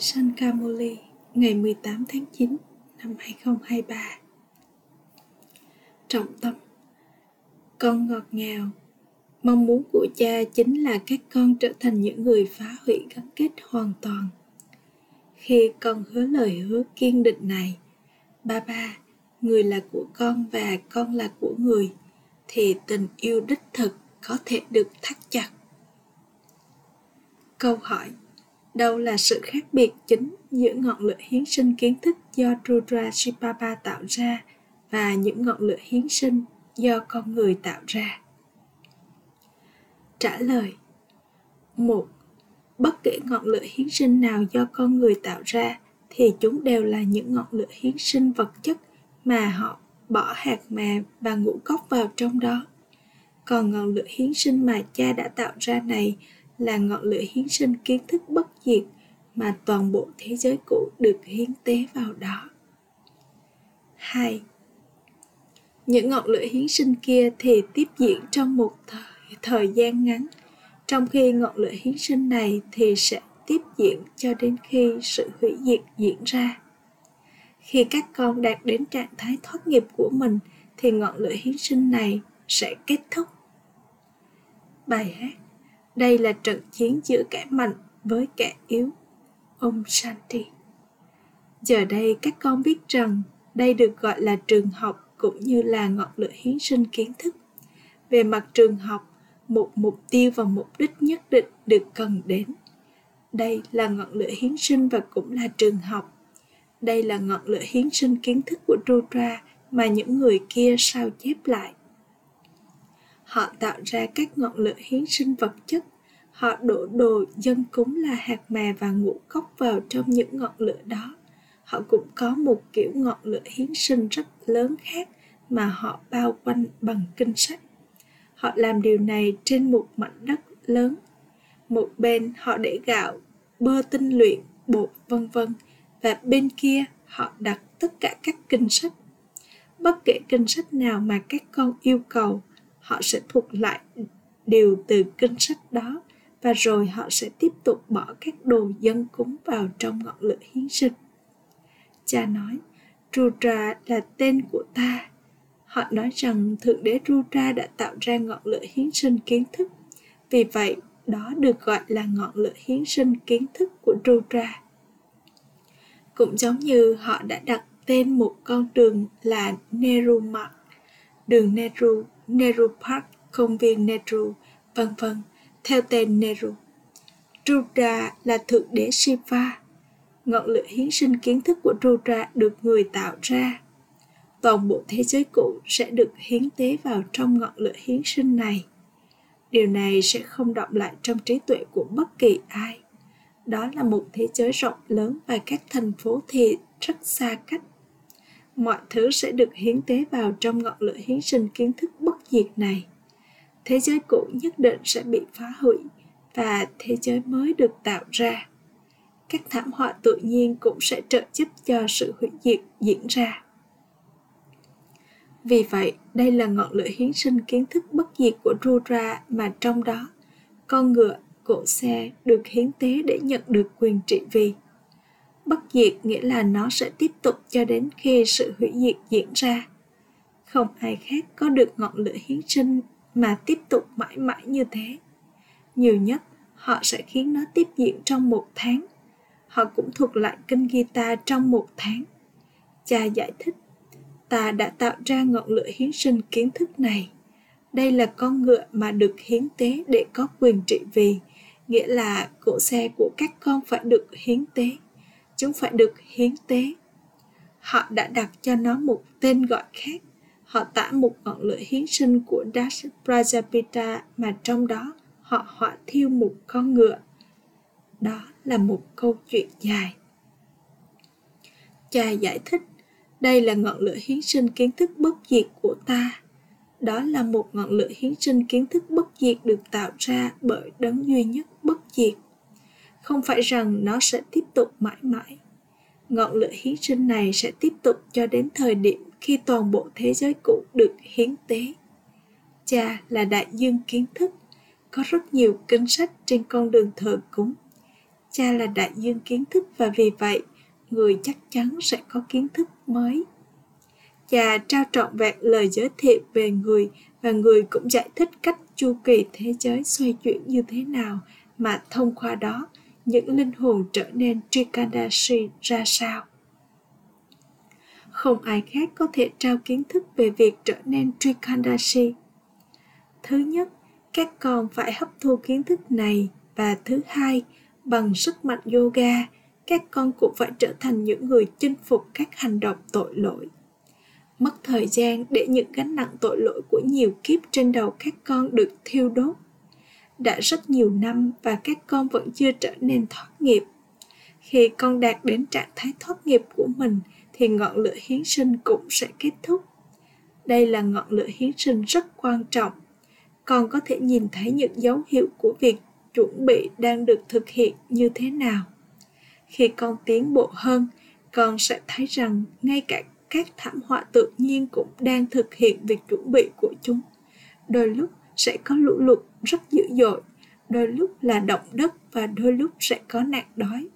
Sankamoli ngày 18 tháng 9 năm 2023 Trọng tâm Con ngọt ngào Mong muốn của cha chính là các con trở thành những người phá hủy gắn kết hoàn toàn. Khi con hứa lời hứa kiên định này, ba ba, người là của con và con là của người, thì tình yêu đích thực có thể được thắt chặt. Câu hỏi Đâu là sự khác biệt chính giữa ngọn lửa hiến sinh kiến thức do Rudra Shipapa tạo ra và những ngọn lửa hiến sinh do con người tạo ra? Trả lời, một, Bất kể ngọn lửa hiến sinh nào do con người tạo ra thì chúng đều là những ngọn lửa hiến sinh vật chất mà họ bỏ hạt mè và ngũ cốc vào trong đó. Còn ngọn lửa hiến sinh mà cha đã tạo ra này là ngọn lửa hiến sinh kiến thức bất diệt mà toàn bộ thế giới cũ được hiến tế vào đó. 2. Những ngọn lửa hiến sinh kia thì tiếp diễn trong một thời, thời gian ngắn, trong khi ngọn lửa hiến sinh này thì sẽ tiếp diễn cho đến khi sự hủy diệt diễn ra. Khi các con đạt đến trạng thái thoát nghiệp của mình thì ngọn lửa hiến sinh này sẽ kết thúc. Bài hát đây là trận chiến giữa kẻ mạnh với kẻ yếu. Ông Shanti. Giờ đây các con biết rằng đây được gọi là trường học cũng như là ngọn lửa hiến sinh kiến thức. Về mặt trường học, một mục tiêu và mục đích nhất định được cần đến. Đây là ngọn lửa hiến sinh và cũng là trường học. Đây là ngọn lửa hiến sinh kiến thức của Rudra mà những người kia sao chép lại. Họ tạo ra các ngọn lửa hiến sinh vật chất. Họ đổ đồ dân cúng là hạt mè và ngũ cốc vào trong những ngọn lửa đó. Họ cũng có một kiểu ngọn lửa hiến sinh rất lớn khác mà họ bao quanh bằng kinh sách. Họ làm điều này trên một mảnh đất lớn. Một bên họ để gạo, bơ tinh luyện, bột vân vân và bên kia họ đặt tất cả các kinh sách. Bất kể kinh sách nào mà các con yêu cầu, họ sẽ thuộc lại điều từ kinh sách đó và rồi họ sẽ tiếp tục bỏ các đồ dân cúng vào trong ngọn lửa hiến sinh. Cha nói, Rudra là tên của ta. Họ nói rằng Thượng Đế Rudra đã tạo ra ngọn lửa hiến sinh kiến thức. Vì vậy, đó được gọi là ngọn lửa hiến sinh kiến thức của Rudra. Cũng giống như họ đã đặt tên một con đường là Nehru Mark, đường Nehru Nehru Park, công viên Nehru, vân vân, theo tên Nehru. Rudra là thượng đế Shiva. Ngọn lửa hiến sinh kiến thức của Rudra được người tạo ra. Toàn bộ thế giới cũ sẽ được hiến tế vào trong ngọn lửa hiến sinh này. Điều này sẽ không động lại trong trí tuệ của bất kỳ ai. Đó là một thế giới rộng lớn và các thành phố thì rất xa cách mọi thứ sẽ được hiến tế vào trong ngọn lửa hiến sinh kiến thức bất diệt này. Thế giới cũ nhất định sẽ bị phá hủy và thế giới mới được tạo ra. Các thảm họa tự nhiên cũng sẽ trợ giúp cho sự hủy diệt diễn ra. Vì vậy, đây là ngọn lửa hiến sinh kiến thức bất diệt của Rudra mà trong đó, con ngựa, cỗ xe được hiến tế để nhận được quyền trị vì bất diệt nghĩa là nó sẽ tiếp tục cho đến khi sự hủy diệt diễn ra. Không ai khác có được ngọn lửa hiến sinh mà tiếp tục mãi mãi như thế. Nhiều nhất, họ sẽ khiến nó tiếp diễn trong một tháng. Họ cũng thuộc lại kinh guitar trong một tháng. Cha giải thích, ta đã tạo ra ngọn lửa hiến sinh kiến thức này. Đây là con ngựa mà được hiến tế để có quyền trị vì, nghĩa là cỗ xe của các con phải được hiến tế chúng phải được hiến tế họ đã đặt cho nó một tên gọi khác họ tả một ngọn lửa hiến sinh của Dash Prajapita mà trong đó họ họa thiêu một con ngựa. Đó là một câu chuyện dài. Cha giải thích, đây là ngọn lửa hiến sinh kiến thức bất diệt của ta. Đó là một ngọn lửa hiến sinh kiến thức bất diệt được tạo ra bởi đấng duy nhất bất diệt không phải rằng nó sẽ tiếp tục mãi mãi. Ngọn lửa hiến sinh này sẽ tiếp tục cho đến thời điểm khi toàn bộ thế giới cũ được hiến tế. Cha là đại dương kiến thức, có rất nhiều kinh sách trên con đường thờ cúng. Cha là đại dương kiến thức và vì vậy, người chắc chắn sẽ có kiến thức mới. Cha trao trọn vẹn lời giới thiệu về người và người cũng giải thích cách chu kỳ thế giới xoay chuyển như thế nào mà thông qua đó những linh hồn trở nên Trikadashi ra sao. Không ai khác có thể trao kiến thức về việc trở nên Trikadashi. Thứ nhất, các con phải hấp thu kiến thức này và thứ hai, bằng sức mạnh yoga, các con cũng phải trở thành những người chinh phục các hành động tội lỗi mất thời gian để những gánh nặng tội lỗi của nhiều kiếp trên đầu các con được thiêu đốt đã rất nhiều năm và các con vẫn chưa trở nên thoát nghiệp. Khi con đạt đến trạng thái thoát nghiệp của mình, thì ngọn lửa hiến sinh cũng sẽ kết thúc. Đây là ngọn lửa hiến sinh rất quan trọng. Con có thể nhìn thấy những dấu hiệu của việc chuẩn bị đang được thực hiện như thế nào. Khi con tiến bộ hơn, con sẽ thấy rằng ngay cả các thảm họa tự nhiên cũng đang thực hiện việc chuẩn bị của chúng. Đôi lúc sẽ có lũ lụt rất dữ dội đôi lúc là động đất và đôi lúc sẽ có nạn đói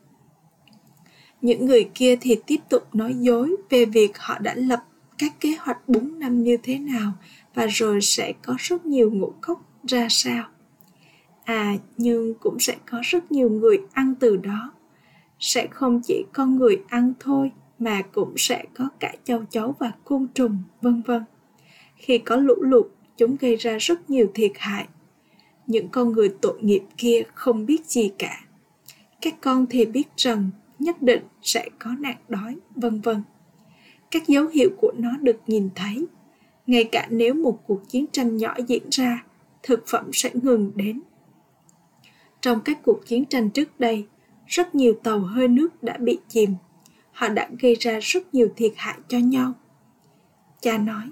những người kia thì tiếp tục nói dối về việc họ đã lập các kế hoạch 4 năm như thế nào và rồi sẽ có rất nhiều ngũ cốc ra sao. À, nhưng cũng sẽ có rất nhiều người ăn từ đó. Sẽ không chỉ con người ăn thôi, mà cũng sẽ có cả châu chấu và côn trùng, vân vân. Khi có lũ lụt, chúng gây ra rất nhiều thiệt hại. Những con người tội nghiệp kia không biết gì cả. Các con thì biết rằng nhất định sẽ có nạn đói, vân vân. Các dấu hiệu của nó được nhìn thấy. Ngay cả nếu một cuộc chiến tranh nhỏ diễn ra, thực phẩm sẽ ngừng đến. Trong các cuộc chiến tranh trước đây, rất nhiều tàu hơi nước đã bị chìm họ đã gây ra rất nhiều thiệt hại cho nhau. Cha nói,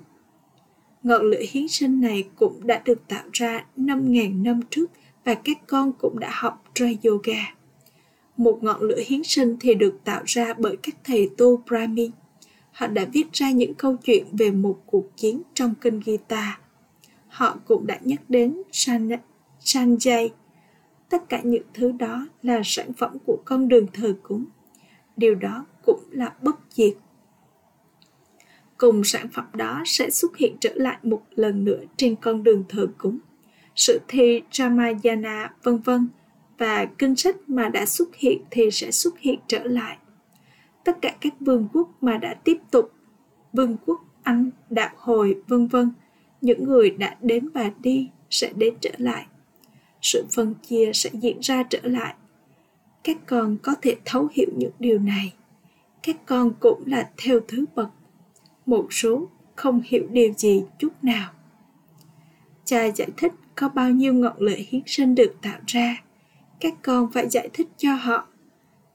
ngọn lửa hiến sinh này cũng đã được tạo ra 5.000 năm trước và các con cũng đã học Dray Yoga. Một ngọn lửa hiến sinh thì được tạo ra bởi các thầy tu Brahmin. Họ đã viết ra những câu chuyện về một cuộc chiến trong kinh Gita. Họ cũng đã nhắc đến Sanjay. Tất cả những thứ đó là sản phẩm của con đường thờ cúng. Điều đó cũng là bất diệt cùng sản phẩm đó sẽ xuất hiện trở lại một lần nữa trên con đường thờ cúng. Sự thi Ramayana, vân vân, và kinh sách mà đã xuất hiện thì sẽ xuất hiện trở lại. Tất cả các vương quốc mà đã tiếp tục, vương quốc anh, đạo hồi, vân vân, những người đã đến và đi sẽ đến trở lại. Sự phân chia sẽ diễn ra trở lại. Các con có thể thấu hiểu những điều này. Các con cũng là theo thứ bậc một số không hiểu điều gì chút nào. Cha giải thích có bao nhiêu ngọn lửa hiến sinh được tạo ra. Các con phải giải thích cho họ.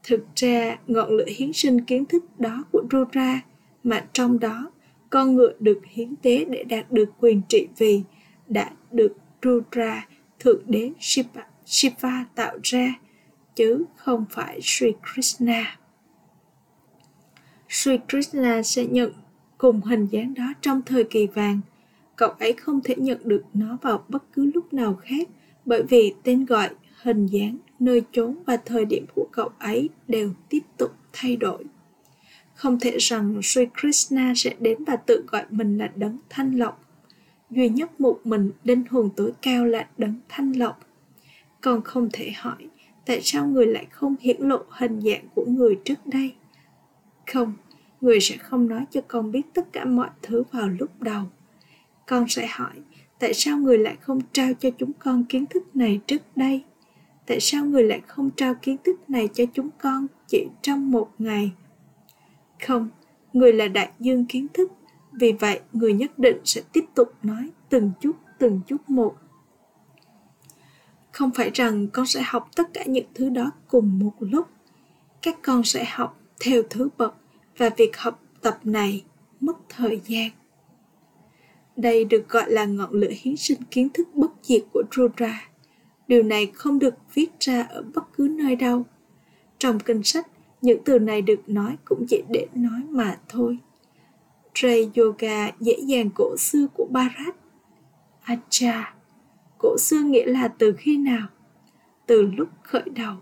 Thực ra ngọn lửa hiến sinh kiến thức đó của rora mà trong đó con ngựa được hiến tế để đạt được quyền trị vì đã được rudra thượng đế shiva, shiva tạo ra chứ không phải sri krishna. Sri Krishna sẽ nhận cùng hình dáng đó trong thời kỳ vàng. Cậu ấy không thể nhận được nó vào bất cứ lúc nào khác bởi vì tên gọi, hình dáng, nơi chốn và thời điểm của cậu ấy đều tiếp tục thay đổi. Không thể rằng Sri Krishna sẽ đến và tự gọi mình là đấng thanh lọc. Duy nhất một mình linh hồn tối cao là đấng thanh lọc. Còn không thể hỏi tại sao người lại không hiển lộ hình dạng của người trước đây. Không, người sẽ không nói cho con biết tất cả mọi thứ vào lúc đầu. Con sẽ hỏi, tại sao người lại không trao cho chúng con kiến thức này trước đây? Tại sao người lại không trao kiến thức này cho chúng con chỉ trong một ngày? Không, người là đại dương kiến thức, vì vậy người nhất định sẽ tiếp tục nói từng chút từng chút một. Không phải rằng con sẽ học tất cả những thứ đó cùng một lúc. Các con sẽ học theo thứ bậc và việc học tập này mất thời gian. Đây được gọi là ngọn lửa hiến sinh kiến thức bất diệt của Rudra. Điều này không được viết ra ở bất cứ nơi đâu. Trong kinh sách, những từ này được nói cũng chỉ để nói mà thôi. Trey Yoga dễ dàng cổ xưa của Bharat. Acha, cổ xưa nghĩa là từ khi nào? Từ lúc khởi đầu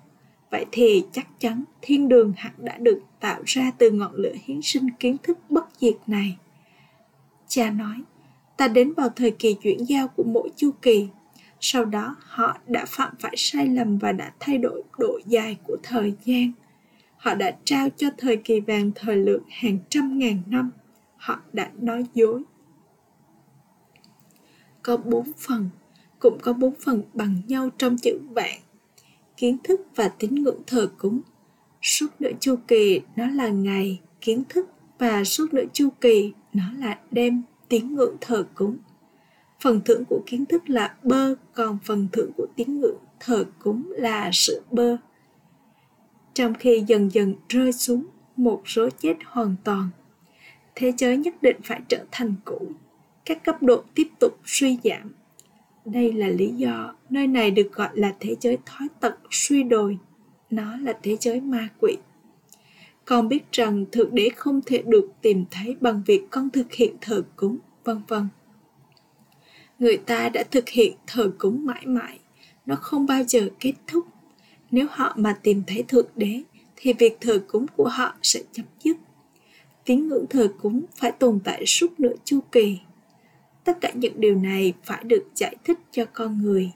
vậy thì chắc chắn thiên đường hẳn đã được tạo ra từ ngọn lửa hiến sinh kiến thức bất diệt này. Cha nói, ta đến vào thời kỳ chuyển giao của mỗi chu kỳ. Sau đó, họ đã phạm phải sai lầm và đã thay đổi độ dài của thời gian. Họ đã trao cho thời kỳ vàng thời lượng hàng trăm ngàn năm. Họ đã nói dối. Có bốn phần, cũng có bốn phần bằng nhau trong chữ vạn kiến thức và tín ngưỡng thờ cúng. Suốt nửa chu kỳ, nó là ngày kiến thức và suốt nửa chu kỳ, nó là đêm tín ngưỡng thờ cúng. Phần thưởng của kiến thức là bơ, còn phần thưởng của tín ngưỡng thờ cúng là sự bơ. Trong khi dần dần rơi xuống một số chết hoàn toàn, thế giới nhất định phải trở thành cũ. Các cấp độ tiếp tục suy giảm đây là lý do nơi này được gọi là thế giới thói tật suy đồi. Nó là thế giới ma quỷ. Con biết rằng thượng đế không thể được tìm thấy bằng việc con thực hiện thờ cúng, vân vân. Người ta đã thực hiện thờ cúng mãi mãi, nó không bao giờ kết thúc. Nếu họ mà tìm thấy thượng đế, thì việc thờ cúng của họ sẽ chấm dứt. Tín ngưỡng thờ cúng phải tồn tại suốt nửa chu kỳ tất cả những điều này phải được giải thích cho con người.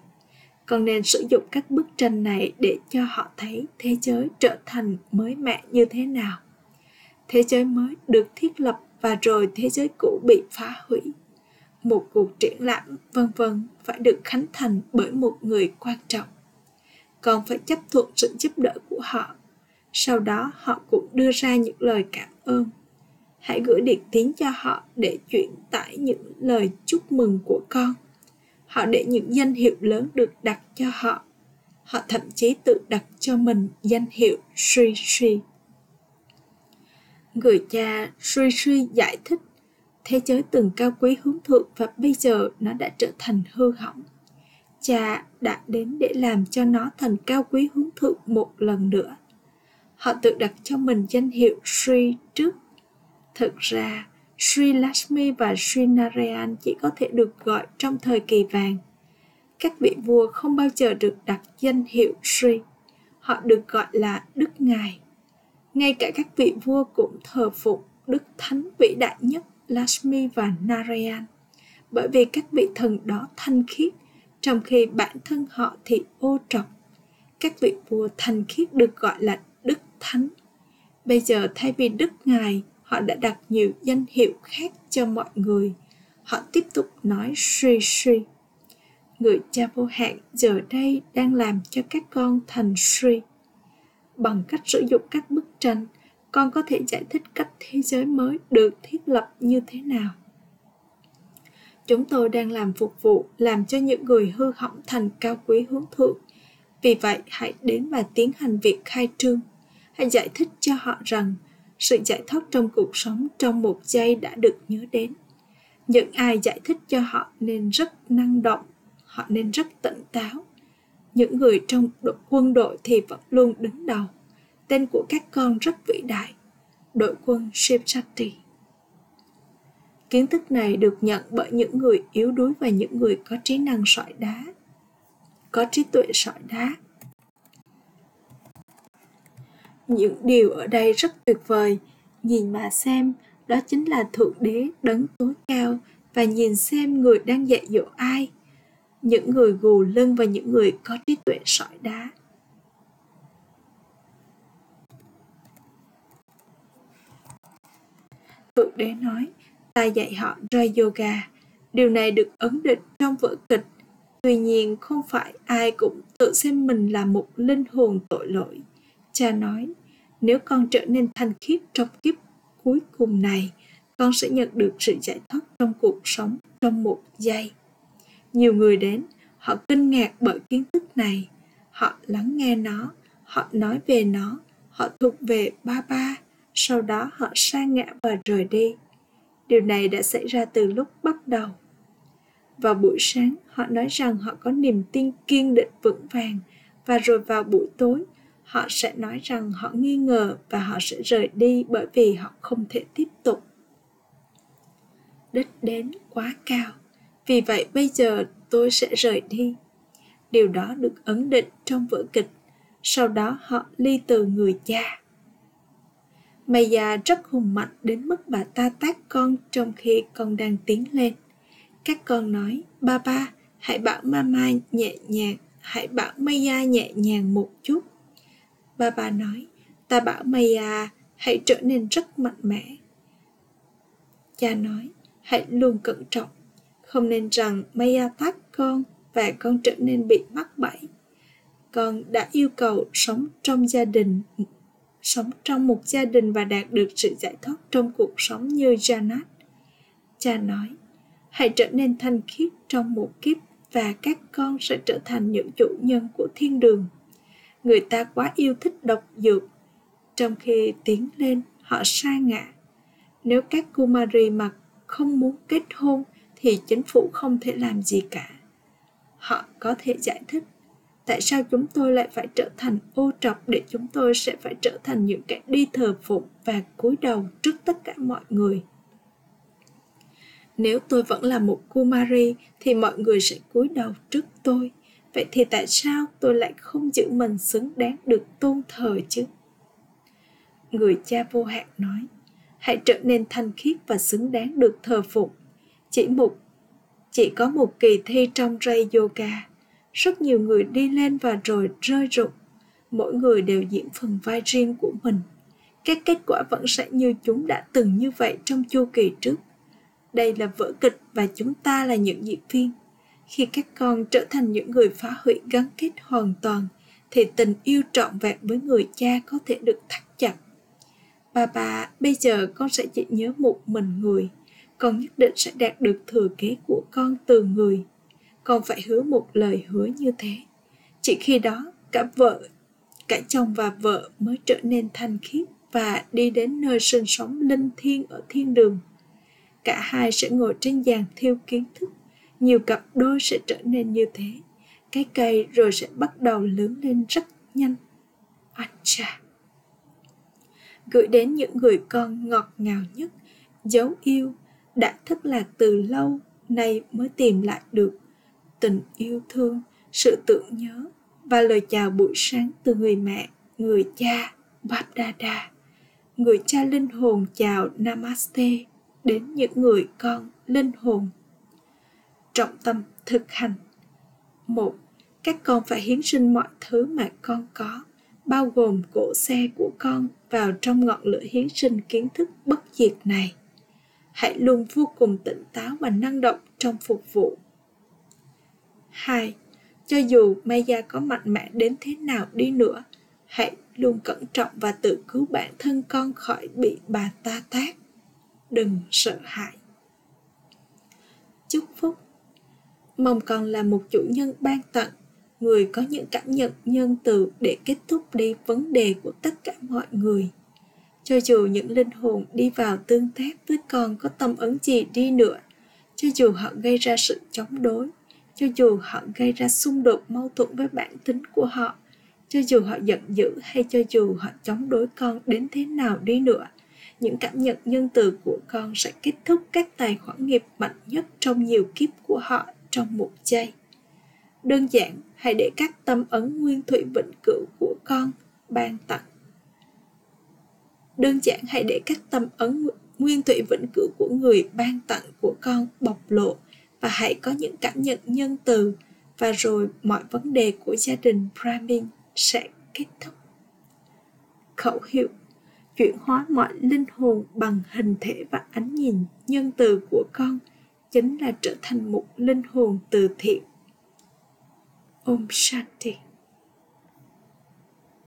Con nên sử dụng các bức tranh này để cho họ thấy thế giới trở thành mới mẻ như thế nào. Thế giới mới được thiết lập và rồi thế giới cũ bị phá hủy. Một cuộc triển lãm, vân vân, phải được khánh thành bởi một người quan trọng. Còn phải chấp thuận sự giúp đỡ của họ. Sau đó, họ cũng đưa ra những lời cảm ơn hãy gửi điện tín cho họ để chuyển tải những lời chúc mừng của con. Họ để những danh hiệu lớn được đặt cho họ. Họ thậm chí tự đặt cho mình danh hiệu suy suy người cha suy suy giải thích, thế giới từng cao quý hướng thượng và bây giờ nó đã trở thành hư hỏng. Cha đã đến để làm cho nó thành cao quý hướng thượng một lần nữa. Họ tự đặt cho mình danh hiệu Sri trước Thực ra, Sri Lakshmi và Sri Narayan chỉ có thể được gọi trong thời kỳ vàng. Các vị vua không bao giờ được đặt danh hiệu Sri, họ được gọi là Đức Ngài. Ngay cả các vị vua cũng thờ phụng Đức Thánh vĩ đại nhất Lakshmi và Narayan, bởi vì các vị thần đó thanh khiết, trong khi bản thân họ thì ô trọc. Các vị vua thanh khiết được gọi là Đức Thánh. Bây giờ thay vì Đức Ngài họ đã đặt nhiều danh hiệu khác cho mọi người. Họ tiếp tục nói suy suy. Người cha vô hạn giờ đây đang làm cho các con thành suy. Bằng cách sử dụng các bức tranh, con có thể giải thích cách thế giới mới được thiết lập như thế nào. Chúng tôi đang làm phục vụ, làm cho những người hư hỏng thành cao quý hướng thượng. Vì vậy, hãy đến và tiến hành việc khai trương. Hãy giải thích cho họ rằng sự giải thoát trong cuộc sống trong một giây đã được nhớ đến. Những ai giải thích cho họ nên rất năng động, họ nên rất tỉnh táo. Những người trong đội, quân đội thì vẫn luôn đứng đầu. Tên của các con rất vĩ đại. Đội quân Shivshakti kiến thức này được nhận bởi những người yếu đuối và những người có trí năng sỏi đá. Có trí tuệ sỏi đá những điều ở đây rất tuyệt vời. Nhìn mà xem, đó chính là thượng đế đấng tối cao, và nhìn xem người đang dạy dỗ ai. Những người gù lưng và những người có trí tuệ sỏi đá. Thượng đế nói, ta dạy họ ra yoga. Điều này được ấn định trong vở kịch. Tuy nhiên, không phải ai cũng tự xem mình là một linh hồn tội lỗi. Cha nói, nếu con trở nên thanh khiết trong kiếp cuối cùng này, con sẽ nhận được sự giải thoát trong cuộc sống trong một giây. Nhiều người đến, họ kinh ngạc bởi kiến thức này. Họ lắng nghe nó, họ nói về nó, họ thuộc về ba ba, sau đó họ sa ngã và rời đi. Điều này đã xảy ra từ lúc bắt đầu. Vào buổi sáng, họ nói rằng họ có niềm tin kiên định vững vàng, và rồi vào buổi tối, họ sẽ nói rằng họ nghi ngờ và họ sẽ rời đi bởi vì họ không thể tiếp tục đích đến quá cao vì vậy bây giờ tôi sẽ rời đi điều đó được ấn định trong vở kịch sau đó họ ly từ người cha Maya rất hùng mạnh đến mức bà ta tát con trong khi con đang tiến lên. Các con nói, ba ba, hãy bảo mama nhẹ nhàng, hãy bảo Maya nhẹ nhàng một chút. Ba bà nói, ta bảo Maya à, hãy trở nên rất mạnh mẽ. Cha nói, hãy luôn cẩn trọng, không nên rằng Maya à tát con và con trở nên bị mắc bẫy. Con đã yêu cầu sống trong gia đình sống trong một gia đình và đạt được sự giải thoát trong cuộc sống như Janat. Cha nói, hãy trở nên thanh khiết trong một kiếp và các con sẽ trở thành những chủ nhân của thiên đường. Người ta quá yêu thích độc dược, trong khi tiến lên họ sa ngã. Nếu các Kumari mà không muốn kết hôn thì chính phủ không thể làm gì cả. Họ có thể giải thích tại sao chúng tôi lại phải trở thành ô trọc để chúng tôi sẽ phải trở thành những kẻ đi thờ phụng và cúi đầu trước tất cả mọi người nếu tôi vẫn là một kumari thì mọi người sẽ cúi đầu trước tôi vậy thì tại sao tôi lại không giữ mình xứng đáng được tôn thờ chứ? Người cha vô hạn nói, hãy trở nên thanh khiết và xứng đáng được thờ phụng. Chỉ một, chỉ có một kỳ thi trong ray yoga, rất nhiều người đi lên và rồi rơi rụng. Mỗi người đều diễn phần vai riêng của mình. Các kết quả vẫn sẽ như chúng đã từng như vậy trong chu kỳ trước. Đây là vở kịch và chúng ta là những diễn viên khi các con trở thành những người phá hủy gắn kết hoàn toàn, thì tình yêu trọn vẹn với người cha có thể được thắt chặt. Bà bà, bây giờ con sẽ chỉ nhớ một mình người. Con nhất định sẽ đạt được thừa kế của con từ người. Con phải hứa một lời hứa như thế. Chỉ khi đó, cả vợ, cả chồng và vợ mới trở nên thanh khiết và đi đến nơi sinh sống linh thiêng ở thiên đường. Cả hai sẽ ngồi trên giàn thiêu kiến thức nhiều cặp đôi sẽ trở nên như thế. Cái cây rồi sẽ bắt đầu lớn lên rất nhanh. Anh cha gửi đến những người con ngọt ngào nhất, dấu yêu, đã thất lạc từ lâu, nay mới tìm lại được. Tình yêu thương, sự tưởng nhớ và lời chào buổi sáng từ người mẹ, người cha Babdada người cha linh hồn chào Namaste đến những người con linh hồn trọng tâm thực hành một các con phải hiến sinh mọi thứ mà con có bao gồm cỗ xe của con vào trong ngọn lửa hiến sinh kiến thức bất diệt này hãy luôn vô cùng tỉnh táo và năng động trong phục vụ 2. Cho dù Maya có mạnh mẽ đến thế nào đi nữa, hãy luôn cẩn trọng và tự cứu bản thân con khỏi bị bà ta tác. Đừng sợ hãi. Chúc phúc Mong con là một chủ nhân ban tặng, người có những cảm nhận nhân từ để kết thúc đi vấn đề của tất cả mọi người. Cho dù những linh hồn đi vào tương tác với con có tâm ấn gì đi nữa, cho dù họ gây ra sự chống đối, cho dù họ gây ra xung đột mâu thuẫn với bản tính của họ cho dù họ giận dữ hay cho dù họ chống đối con đến thế nào đi nữa những cảm nhận nhân từ của con sẽ kết thúc các tài khoản nghiệp mạnh nhất trong nhiều kiếp của họ trong một giây đơn giản, hãy để các tâm ấn nguyên thủy vĩnh cửu của con ban tặng đơn giản, hãy để các tâm ấn nguyên thủy vĩnh cửu của người ban tặng của con bộc lộ và hãy có những cảm nhận nhân từ và rồi mọi vấn đề của gia đình Brahmin sẽ kết thúc. Khẩu hiệu, chuyển hóa mọi linh hồn bằng hình thể và ánh nhìn nhân từ của con chính là trở thành một linh hồn từ thiện. Om Shanti